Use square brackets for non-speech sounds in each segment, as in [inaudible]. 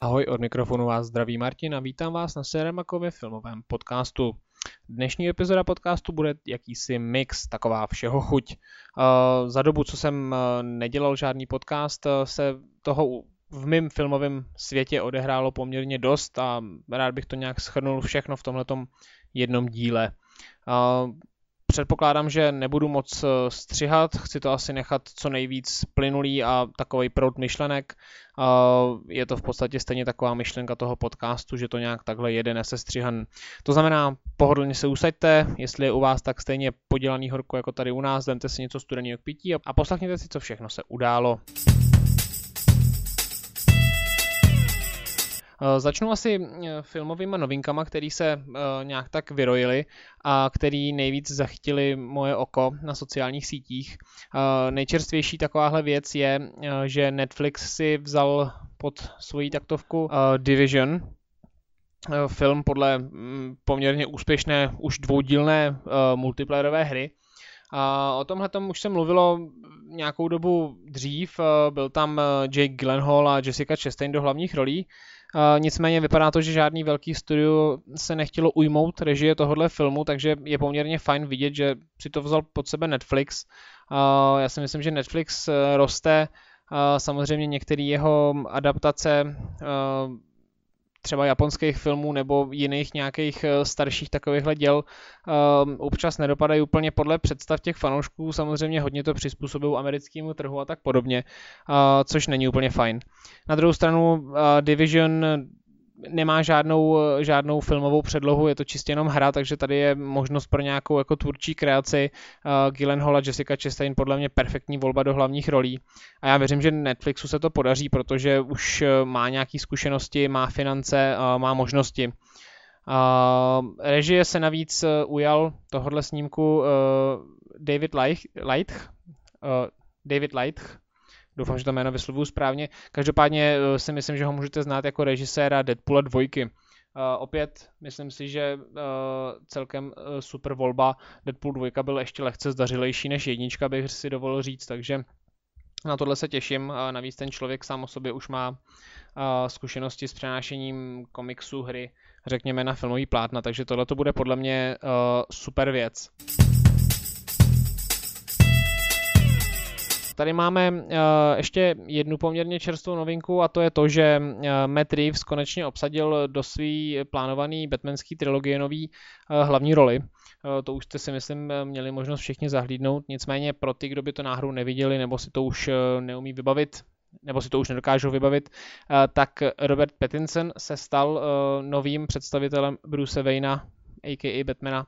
Ahoj, od mikrofonu vás zdraví Martin a vítám vás na Seremakově filmovém podcastu. Dnešní epizoda podcastu bude jakýsi mix, taková všeho chuť. Uh, za dobu, co jsem uh, nedělal žádný podcast, uh, se toho v mém filmovém světě odehrálo poměrně dost a rád bych to nějak schrnul všechno v tomhletom jednom díle. Předpokládám, že nebudu moc eh, střihat, chci to asi nechat co nejvíc plynulý a takový prout myšlenek. Je to v podstatě stejně taková myšlenka toho podcastu, že to nějak takhle jede nesestřihan. To znamená, pohodlně se usaďte, jestli je u vás tak stejně podělaný horko jako tady u nás, vemte si něco studeného k pití a poslechněte si, co všechno se událo. Začnu asi eh, filmovými novinkama, které se eh, nějak tak vyrojily a který nejvíc zachytili moje oko na sociálních sítích. Nejčerstvější takováhle věc je, že Netflix si vzal pod svoji taktovku Division, film podle mm, poměrně úspěšné už dvoudílné multiplayerové hry. A o tomhle tom už se mluvilo nějakou dobu dřív, byl tam Jake Gyllenhaal a Jessica Chastain do hlavních rolí nicméně vypadá to, že žádný velký studio se nechtělo ujmout režie tohohle filmu, takže je poměrně fajn vidět, že si to vzal pod sebe Netflix. Uh, já si myslím, že Netflix uh, roste, samozřejmě některé jeho adaptace třeba japonských filmů nebo jiných nějakých eh, starších takovýchhle děl um, občas nedopadají úplně podle představ těch fanoušků, samozřejmě hodně to přizpůsobují americkému trhu a tak podobně, což není úplně fajn. Na druhou stranu uh, Division nemá žádnou, žádnou filmovou předlohu, je to čistě jenom hra, takže tady je možnost pro nějakou jako tvůrčí kreaci. Uh, Gyllenhaal a Jessica Chastain podle mě perfektní volba do hlavních rolí. A já věřím, že Netflixu se to podaří, protože už eh, má nějaké zkušenosti, má finance, uh, má možnosti. Uh, režie se navíc ujal tohohle snímku uh, David Leich, uh, David Leich, Doufám, že to jméno vyslovuju správně. Každopádně eh, si myslím, že ho můžete znát jako režiséra Deadpoola dvojky. Uh, opět myslím si, že uh, celkem uh, super volba. Deadpool 2 byl ještě lehce zdařilejší než jednička, bych si dovolil říct, takže na tohle se těším. Uh, navíc ten člověk sám o sobě už má uh, zkušenosti s přenášením komiksu, hry, řekněme na filmový plátna, takže tohle to bude podle mě uh, super věc. Tady máme uh, ještě jednu poměrně čerstvou novinku a to je to, že uh, Matt Reeves konečně obsadil do své plánované Batmanské trilogie nový uh, hlavní roli. To už jste si myslím měli možnost všichni zahlídnout, nicméně pro ty, kdo by to náhodou neviděli nebo si to už neumí vybavit, nebo si to už nedokážou vybavit, tak Robert Pattinson se stal novým představitelem Bruce Wayna, a.k.a. Batmana,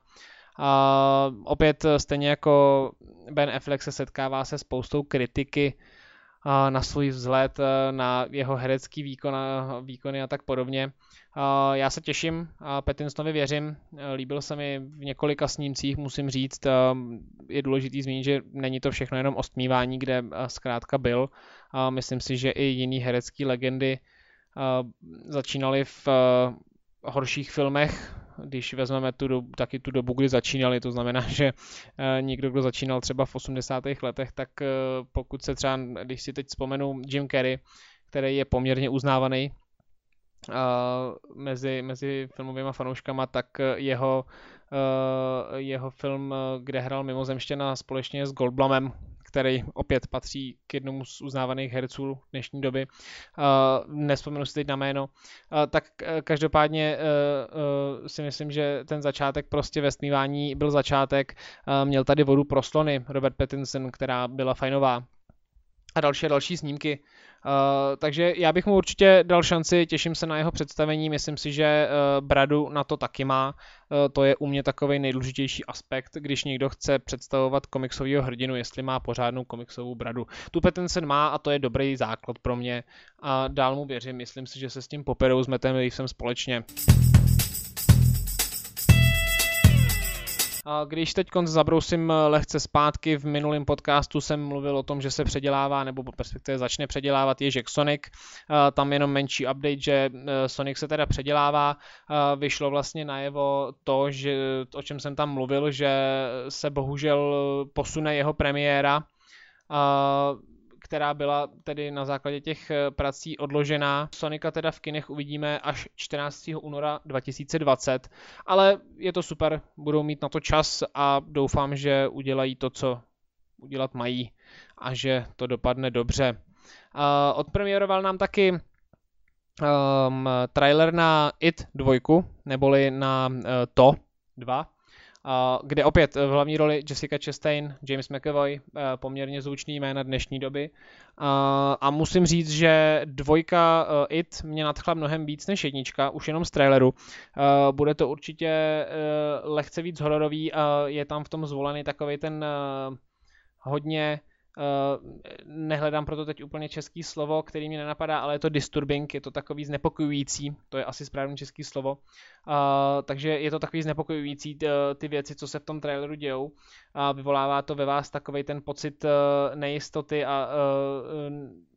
a opět eh, stejně jako Ben Affleck se setkává se spoustou kritiky na svůj vzhled, eh, na jeho herecký výkon, výkony a tak podobně. Já se těším, Pattinsonovi věřím, eh, líbil se mi v několika snímcích, musím říct, je důležitý zmínit, že není to všechno jenom o stmívání, kde zkrátka byl. Myslím si, že i jiný herecký legendy začínali v horších filmech, když vezmeme tu dobu, taky tu dobu, kdy začínali, to znamená, že eh, někdo, kdo začínal třeba v 80. letech, tak eh, pokud se třeba, když si teď vzpomenu Jim Carrey, který je poměrně uznávaný uh, mezi, mezi filmovými fanouškama, tak jeho, jeho film, kde hrál mimozemštěna společně s Goldblumem, který opět patří k jednomu z uznávaných herců dnešní doby. Nespomenu si teď na jméno. Tak uh, každopádně uh, uh, si myslím, že ten začátek prostě ve smívání byl začátek. Měl tady vodu pro slony Robert Pattinson, která byla fajnová. A další a další snímky. Uh, takže já bych mu určitě dal šanci, těším se na jeho představení, myslím si, že uh, Bradu na to taky má. Uh, to je u mě takový nejdůležitější aspekt, když někdo chce představovat komiksového hrdinu, jestli má pořádnou komiksovou bradu. Tu Pattinson má a to je dobrý základ pro mě a dál mu věřím, myslím si, že se s tím poperou s Metem Reevesem společně. Když teď zabrousím eh, lehce zpátky, v minulém podcastu jsem mluvil o tom, že se předělává, nebo respektive začne předělávat Ježek Sonic. Eh, tam jenom menší update, že eh, Sonic se teda předělává. Vyšlo vlastně najevo to, že, o čem jsem tam mluvil, že se bohužel posune jeho premiéra která byla tedy na základě těch eh, prací odložená. Sonika teda v kinech uvidíme až 14. února 2020, ale je to super, budou mít na to čas a doufám, že udělají to, co udělat mají a že to dopadne dobře. Uh, odpremieroval nám taky um, trailer na It 2, neboli na uh, To 2, Uh, kde opět v hlavní roli Jessica Chastain, James McAvoy, uh, poměrně zvučný jména dnešní doby. A musím říct, že dvojka uh, It mě nadchla mnohem víc než jednička, už jenom z traileru. Bude to určitě lehce víc hororový a je tam v tom zvolený takový ten hodně nehledám proto teď úplně český slovo, který mi nenapadá, ale je to disturbing, je to takový znepokojující, to je asi správné český slovo. Uh, takže je to takový znepokojující ty, eh, ty věci, co se v tom traileru dějou. A vyvolává to ve vás takový ten pocit uh, nejistoty a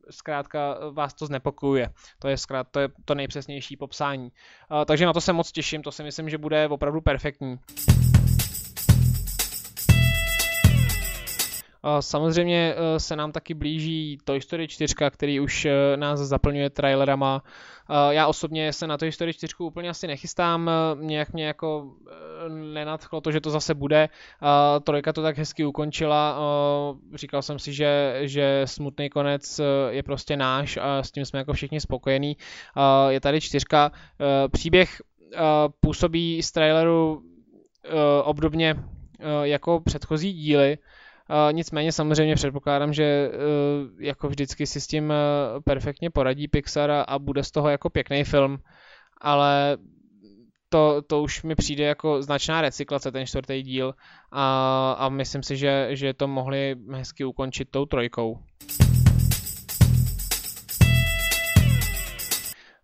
zkrátka vás to znepokojuje. To je, zkrát, to je to nejpřesnější popsání. Takže na to se moc těším, to si myslím, že bude opravdu perfektní. Samozřejmě eh, se nám taky blíží Toy Story 4, který už eh, nás zaplňuje trailerama. Eh, já osobně se na Toy Story 4 úplně asi nechystám, nějak mě jako nenadchlo to, že to zase bude. Trojka to tak hezky ukončila, říkal jsem si, že, že smutný konec je prostě náš a s tím jsme jako všichni spokojení. Je tady čtyřka. Příběh působí z traileru obdobně jako předchozí díly, nicméně samozřejmě předpokládám, že uh, jako vždycky si s tím uh, perfektně poradí Pixar a, a bude z toho jako pěkný film, ale to, to už mi přijde jako značná recyklace ten čtvrtý díl a, a myslím si, že, že to mohli hezky ukončit tou trojkou.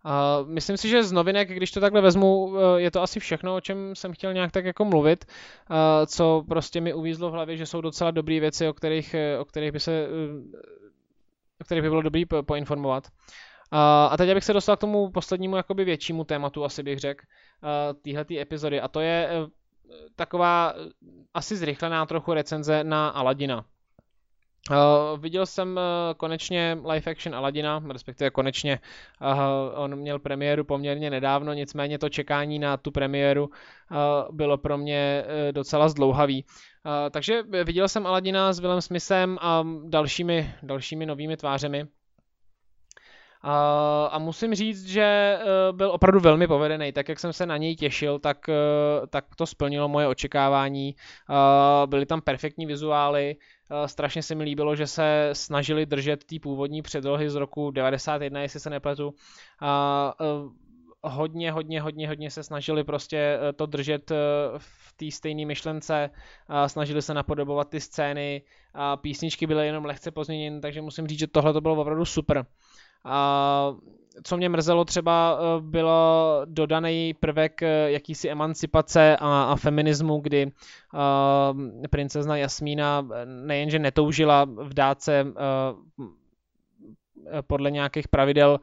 Uh, myslím si, že z novinek, když to takhle vezmu, uh, je to asi všechno, o čem jsem chtěl nějak tak jako mluvit, uh, co prostě mi uvízlo v hlavě, že jsou docela dobré věci, o kterých, o kterých by se o kterých by bylo dobrý poinformovat. A teď bych se dostal k tomu poslednímu jakoby většímu tématu, asi bych řekl, téhletý epizody. A to je taková asi zrychlená trochu recenze na Aladina. Uh, viděl jsem uh, konečně live action Aladina, respektive konečně uh, on měl premiéru poměrně nedávno, nicméně to čekání na tu premiéru uh, bylo pro mě uh, docela zdlouhavý. Uh, takže viděl jsem Aladina s Willem Smithem a dalšími, dalšími novými tvářemi. A, a musím říct, že e, byl opravdu velmi povedený. Tak jak jsem se na něj těšil, tak, e, tak to splnilo moje očekávání. Byly tam perfektní vizuály, strašně se mi líbilo, že se snažili držet té původní předlohy z roku 91, jestli se nepletu. A, e, hodně, hodně, hodně, hodně se snažili prostě to držet v té stejné myšlence, snažili se napodobovat ty scény a písničky byly jenom lehce pozměněny, takže musím říct, že tohle to bylo opravdu super. A co mě mrzelo třeba, eh, bylo dodaný prvek eh, jakýsi emancipace a, a feminismu, kdy uh, princezna Jasmína nejenže netoužila vdát se uh, podle nějakých pravidel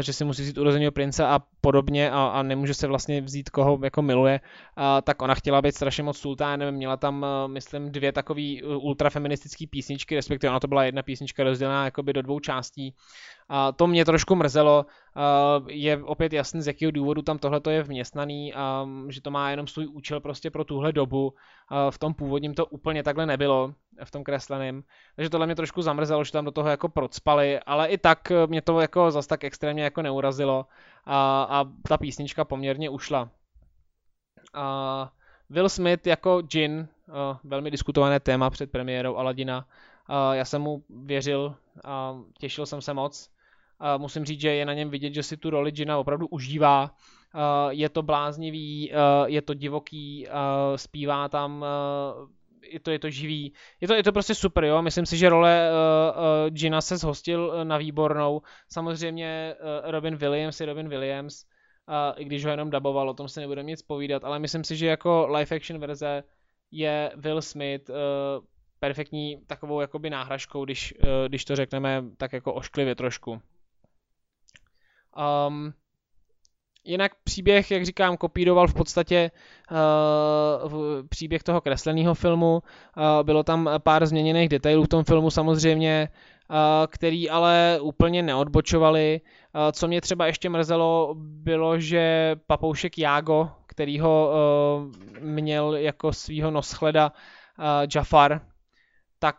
že si musí vzít urozeného prince a podobně a, a nemůže se vlastně vzít koho jako miluje, a, tak ona chtěla být strašně moc sultánem, měla tam, eh, myslím, dvě takové eh, ultrafeministické písničky, respektive ona to byla jedna písnička rozdělená jakoby do dvou částí. A to mě trošku mrzelo, je opět jasný, z jakého důvodu tam tohle je vměstnaný, a, že to má jenom svůj účel prostě pro tuhle dobu. A v tom původním to úplně takhle nebylo, v tom kresleném. Takže tohle mě trošku zamrzelo, že tam do toho jako procpali, ale i tak mě to jako zas tak extrémně jako neurazilo a, a ta písnička poměrně ušla. A Will Smith jako Jin, velmi diskutované téma před premiérou Aladina. Já jsem mu věřil a těšil jsem se moc. Musím říct, že je na něm vidět, že si tu roli Jina opravdu užívá. Je to bláznivý, je to divoký, zpívá tam je to, je to živý. Je to, je to prostě super, jo. Myslím si, že role uh, uh, Gina se zhostil na výbornou. Samozřejmě uh, Robin Williams je Robin Williams, uh, i když ho jenom daboval, o tom se nebudeme nic povídat, ale myslím si, že jako live action verze je Will Smith uh, perfektní takovou jakoby náhražkou, když, uh, když to řekneme tak jako ošklivě trošku. Um, Jinak příběh, jak říkám, kopíroval v podstatě uh, příběh toho kresleného filmu. Uh, bylo tam pár změněných detailů v tom filmu samozřejmě. který ale úplně neodbočovali. Co mě třeba ještě mrzelo, bylo, že papoušek Jágo, který ho měl jako svýho noschleda Jafar, tak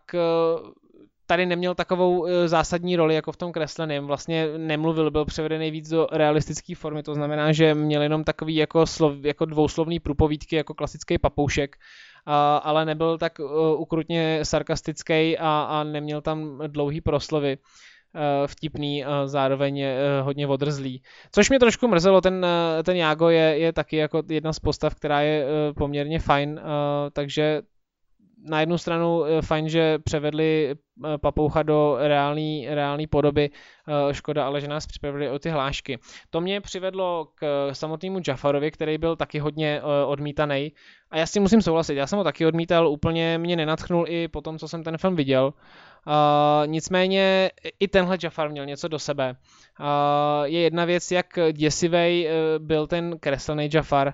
tady neměl takovou zásadní roli jako v tom kresleném. Vlastně nemluvil, byl převedený víc do realistické formy, to znamená, že měl jenom takový jako, slov, jako dvouslovný průpovídky, jako klasický papoušek ale nebyl tak uh, ukrutně sarkastický a, a neměl tam dlouhý proslovy uh, vtipný, a zároveň hodně odrzlý. Což mě trošku mrzelo, ten, ten Jago je, je taky jako jedna z postav, která je poměrně fajn, takže na jednu stranu eh, fajn, že převedli eh, papoucha do reální, reální podoby, eh, škoda ale, že nás připravili o ty hlášky. To mě přivedlo k samotnému Jafarovi, který byl taky hodně odmítaný a já si musím souhlasit, já jsem ho taky odmítal, úplně mě nenatchnul i po tom, co jsem ten film viděl. Uh, nicméně i tenhle Jafar měl něco do sebe. Uh, je jedna věc, jak děsivej uh, byl ten kreslený Jafar.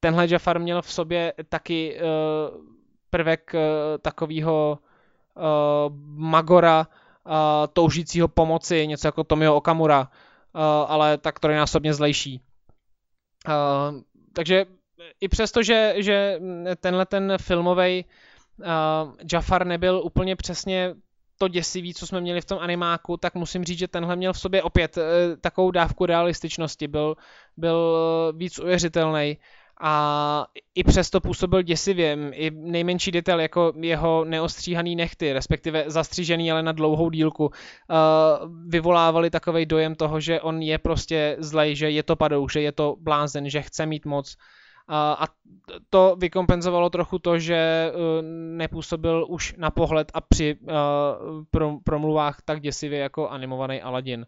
Tenhle Jafar měl v sobě taky uh, prvek eh, takového eh, Magora uh, toužícího pomoci, něco jako Tomio Okamura, ale tak trojnásobně zlejší. Takže i přesto, že, že tenhle ten filmový Jafar nebyl úplně přesně to děsivý, co jsme měli v tom animáku, tak musím říct, že tenhle měl v sobě opět takovou dávku realističnosti, byl, byl víc uvěřitelný a i přesto působil děsivě. I nejmenší detail, jako jeho neostříhaný nechty, respektive zastřížený, ale na dlouhou dílku, vyvolávali takový dojem toho, že on je prostě zlej, že je to padou, že je to blázen, že chce mít moc. A to vykompenzovalo trochu to, že uh, nepůsobil už na pohled a při uh, promluvách tak děsivě jako animovaný Aladdin.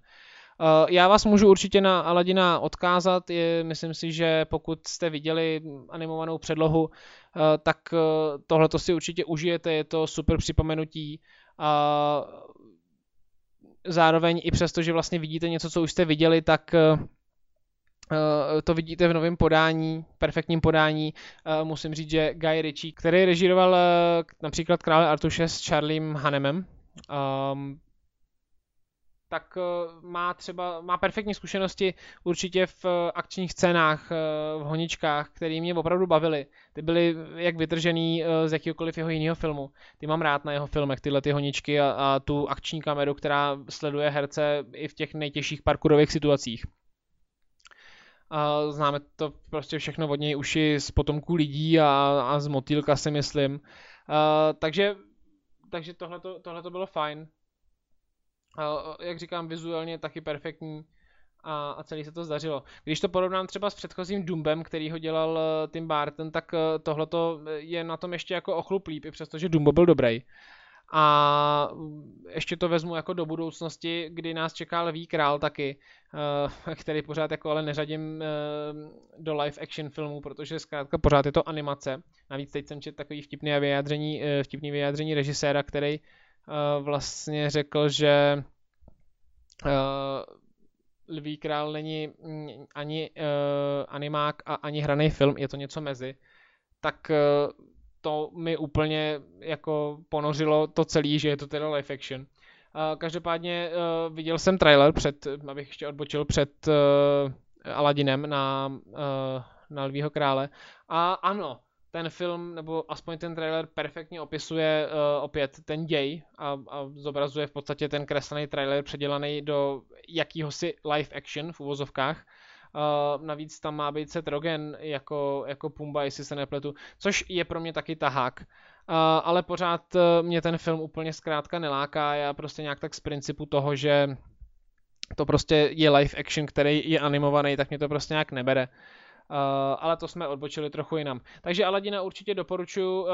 Eh, já vás můžu určitě na Aladina odkázat, je, myslím si, že pokud jste viděli animovanou předlohu, eh, tak eh, tohle to si určitě užijete, je to super připomenutí a zároveň i přesto, že vlastně vidíte něco, co už jste viděli, tak to vidíte v novém podání, perfektním podání. Musím říct, že Guy Ritchie, který režíroval například Krále Artuše s Charliem Hanemem, ehm, tak eh, má třeba, má perfektní zkušenosti určitě v eh, akčních scénách, eh, v honičkách, které mě opravdu bavily. Ty byly jak vytržený z jakýkoliv jeho jiného filmu. Ty mám rád na jeho filmech, tyhle ty honičky a, a tu akční kameru, která sleduje herce i v těch nejtěžších parkourových situacích. A známe to prostě všechno od něj uši z potomků lidí a, a z motýlka si myslím. A, takže takže tohle to bylo fajn jak říkám, vizuálně taky perfektní a, a celý se to zdařilo. Když to porovnám třeba s předchozím Dumbem, který ho dělal uh, Tim Burton, tak uh, tohle je na tom ještě jako ochlup líp, i přestože Dumbo byl dobrý. A ještě to vezmu jako do budoucnosti, kdy nás čeká Lví král taky, uh, [laughs] který pořád jako ale neřadím do live action filmů, protože zkrátka pořád je to animace. Navíc teď jsem četl takový vtipný vyjádření, vtipný vyjádření režiséra, který Eh, vlastně řekl, že eh, Lví král není ani uh, animák a ani hraný film, je to něco mezi, tak to mi úplně jako ponořilo to celé, že je to teda live action. Každopádně viděl jsem trailer před, abych ještě odbočil před Aladinem na, na Lvího krále a ano, ten film, nebo aspoň ten trailer perfektně opisuje uh, opět ten děj a, a zobrazuje v podstatě ten kreslený trailer předělaný do jakýhosi live action v uvozovkách. Uh, navíc tam má být Seth Rogen jako, jako Pumba, jestli se nepletu, což je pro mě taky tahák. Uh, ale pořád uh, mě ten film úplně zkrátka neláká, já prostě nějak tak z principu toho, že to prostě je live action, který je animovaný, tak mě to prostě nějak nebere. Uh, Uh, ale to jsme odbočili trochu jinam. Takže Aladina určitě doporučuji, uh,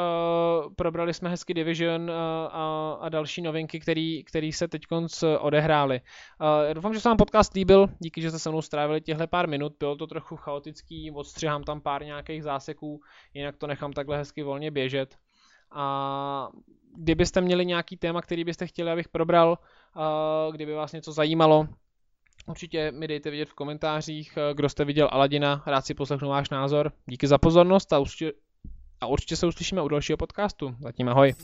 probrali jsme hezky Division uh, a, a další novinky, které se teď odehrály. Uh, doufám, že se vám podcast líbil, díky, že jste se mnou strávili těhle pár minut, bylo to trochu chaotický, odstřihám tam pár nějakých záseků, jinak to nechám takhle hezky volně běžet. A kdybyste měli nějaký téma, který byste chtěli, abych probral, kdyby vás něco zajímalo, Určitě mi dejte vědět v komentářích, eh, kdo jste viděl Aladina, rád si poslechnu váš názor. Díky za pozornost a určitě, a určitě se uslyšíme u dalšího podcastu. Zatím ahoj.